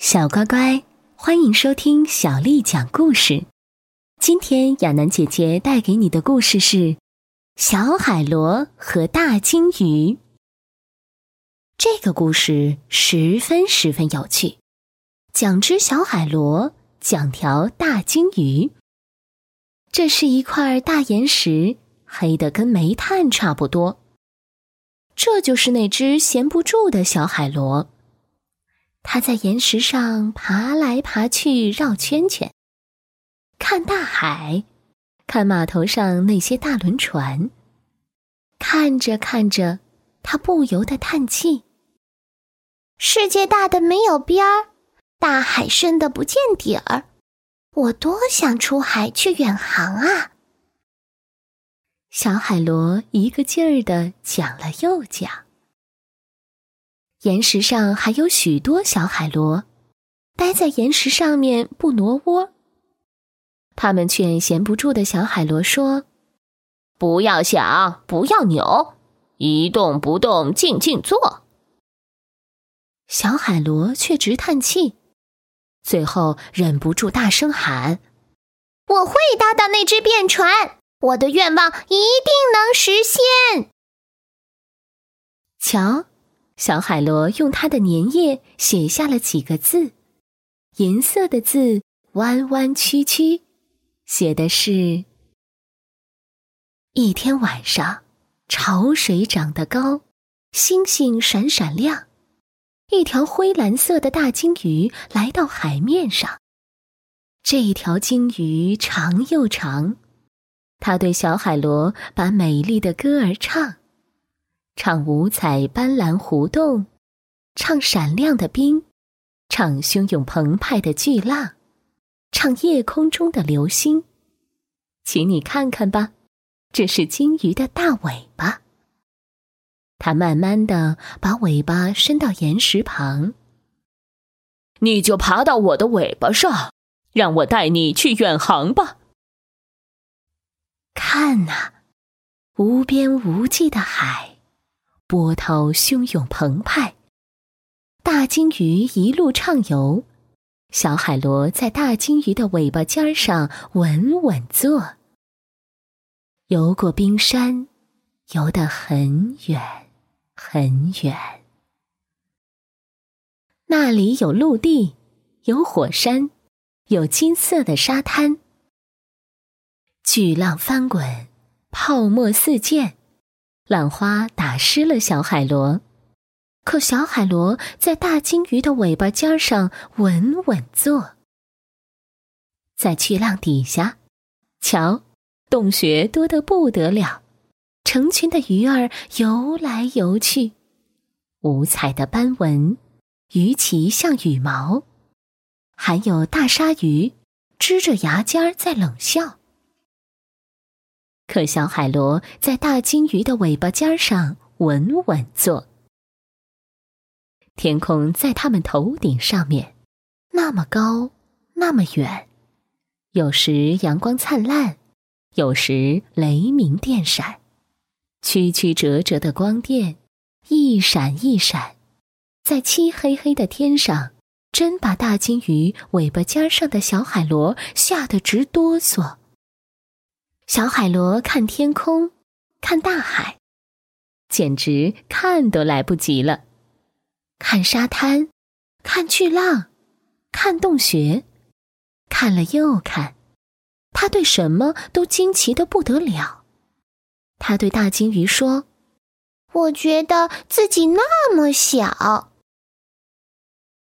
小乖乖，欢迎收听小丽讲故事。今天亚楠姐姐带给你的故事是《小海螺和大金鱼》。这个故事十分十分有趣，讲只小海螺，讲条大金鱼。这是一块大岩石，黑的跟煤炭差不多。这就是那只闲不住的小海螺。它在岩石上爬来爬去，绕圈圈，看大海，看码头上那些大轮船。看着看着，他不由得叹气：“世界大的没有边儿，大海深的不见底儿，我多想出海去远航啊！”小海螺一个劲儿的讲了又讲。岩石上还有许多小海螺，待在岩石上面不挪窝。他们劝闲不住的小海螺说：“不要想，不要扭，一动不动，静静坐。”小海螺却直叹气，最后忍不住大声喊：“我会搭到那只便船，我的愿望一定能实现。”瞧。小海螺用它的粘液写下了几个字，银色的字，弯弯曲曲，写的是：一天晚上，潮水涨得高，星星闪闪亮，一条灰蓝色的大鲸鱼来到海面上。这条金鱼长又长，它对小海螺把美丽的歌儿唱。唱五彩斑斓湖洞，唱闪亮的冰，唱汹涌澎湃的巨浪，唱夜空中的流星。请你看看吧，这是金鱼的大尾巴。它慢慢的把尾巴伸到岩石旁。你就爬到我的尾巴上，让我带你去远航吧。看呐，无边无际的海。波涛汹涌澎湃，大金鱼一路畅游，小海螺在大金鱼的尾巴尖上稳稳坐。游过冰山，游得很远很远。那里有陆地，有火山，有金色的沙滩。巨浪翻滚，泡沫四溅。浪花打湿了小海螺，可小海螺在大金鱼的尾巴尖上稳稳坐。在巨浪底下，瞧，洞穴多得不得了，成群的鱼儿游来游去，五彩的斑纹，鱼鳍像羽毛，还有大鲨鱼，支着牙尖在冷笑。可小海螺在大金鱼的尾巴尖上稳稳坐。天空在它们头顶上面，那么高，那么远，有时阳光灿烂，有时雷鸣电闪，曲曲折折的光电，一闪一闪，在漆黑黑的天上，真把大金鱼尾巴尖上的小海螺吓得直哆嗦。小海螺看天空，看大海，简直看都来不及了。看沙滩，看巨浪，看洞穴，看了又看，他对什么都惊奇的不得了。他对大金鱼说：“我觉得自己那么小。”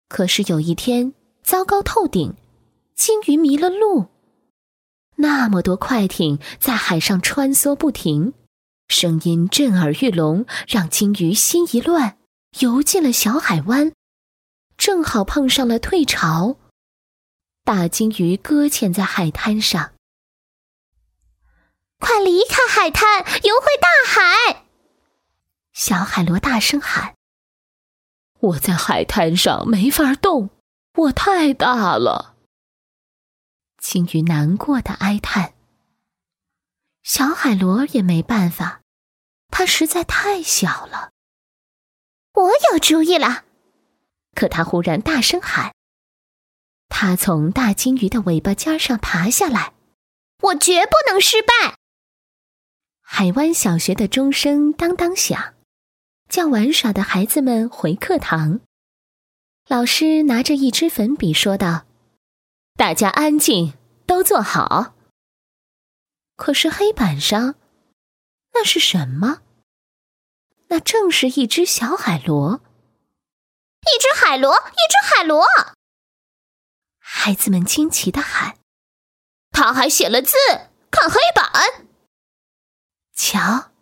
可是有一天，糟糕透顶，金鱼迷了路。那么多快艇在海上穿梭不停，声音震耳欲聋，让金鱼心一乱，游进了小海湾，正好碰上了退潮。大金鱼搁浅在海滩上，快离开海滩，游回大海！小海螺大声喊：“我在海滩上没法动，我太大了。”金鱼难过的哀叹。小海螺也没办法，它实在太小了。我有主意了！可他忽然大声喊：“他从大金鱼的尾巴尖上爬下来。我绝不能失败！海湾小学的钟声当当响，叫玩耍的孩子们回课堂。老师拿着一支粉笔说道：“大家安静，都坐好。”可是黑板上，那是什么？那正是一只小海螺。一只海螺，一只海螺！孩子们惊奇的喊。他还写了字，看黑板。瞧，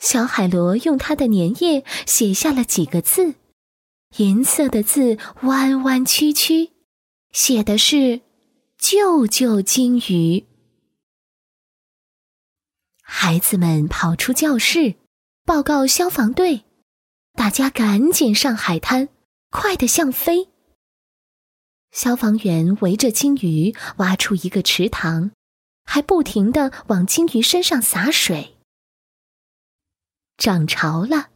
小海螺用它的粘液写下了几个字，银色的字，弯弯曲曲，写的是“救救金鱼”。孩子们跑出教室，报告消防队。大家赶紧上海滩，快得像飞。消防员围着金鱼挖出一个池塘，还不停的往金鱼身上洒水。涨潮了，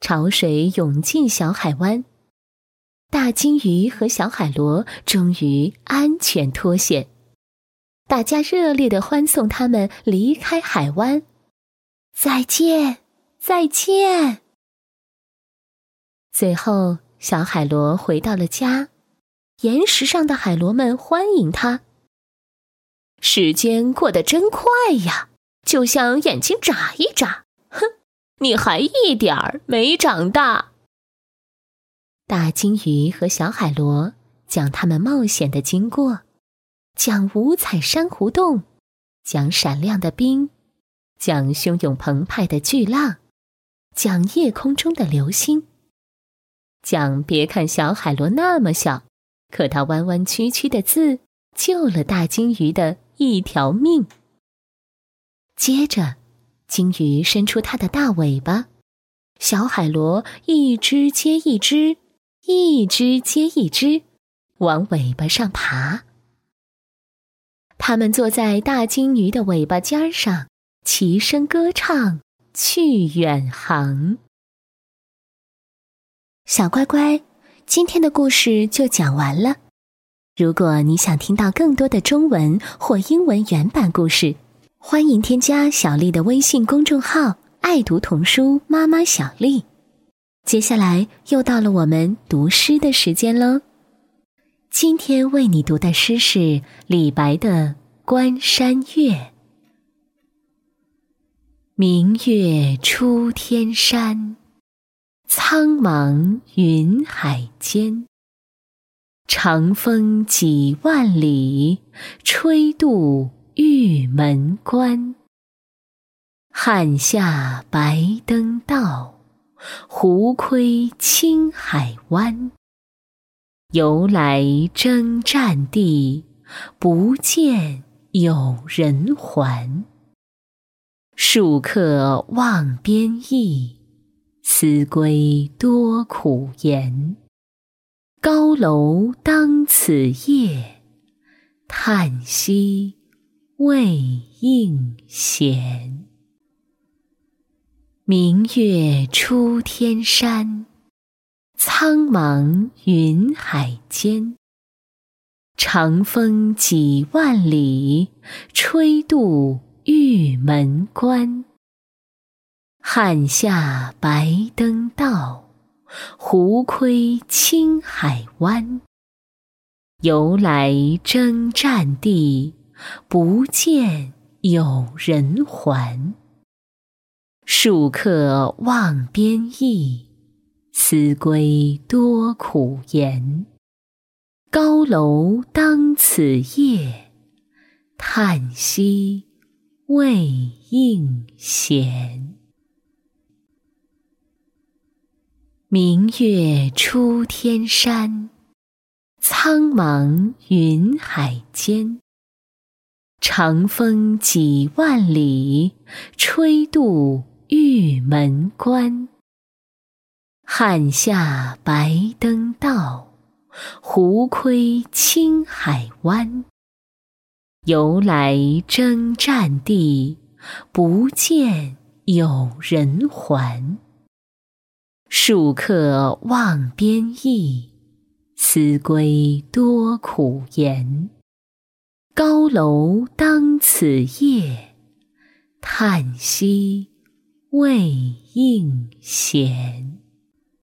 潮水涌进小海湾，大金鱼和小海螺终于安全脱险。大家热烈的欢送他们离开海湾，再见，再见。最后，小海螺回到了家。岩石上的海螺们欢迎他。时间过得真快呀，就像眼睛眨一眨。哼，你还一点儿没长大。大金鱼和小海螺讲他们冒险的经过，讲五彩珊瑚洞，讲闪亮的冰，讲汹涌澎湃的巨浪，讲夜空中的流星，讲别看小海螺那么小。可它弯弯曲曲的字救了大金鱼的一条命。接着，金鱼伸出它的大尾巴，小海螺一只接一只，一只接一只，往尾巴上爬。他们坐在大金鱼的尾巴尖上，齐声歌唱，去远航。小乖乖。今天的故事就讲完了。如果你想听到更多的中文或英文原版故事，欢迎添加小丽的微信公众号“爱读童书妈妈小丽”。接下来又到了我们读诗的时间喽。今天为你读的诗是李白的《关山月》。明月出天山。苍茫云海间，长风几万里，吹度玉门关。汉下白登道，胡窥青海湾。由来征战地，不见有人还。戍客望边邑。思归多苦颜，高楼当此夜，叹息未应闲。明月出天山，苍茫云海间。长风几万里，吹度玉门关。汉下白登道，胡窥青海湾。由来征战地，不见有人还。戍客望边邑，思归多苦颜。高楼当此夜，叹息未应闲。明月出天山，苍茫云海间。长风几万里，吹度玉门关。汉下白登道，胡窥青海湾。由来征战地，不见有人还。戍客望边邑，思归多苦颜。高楼当此夜，叹息魏应闲。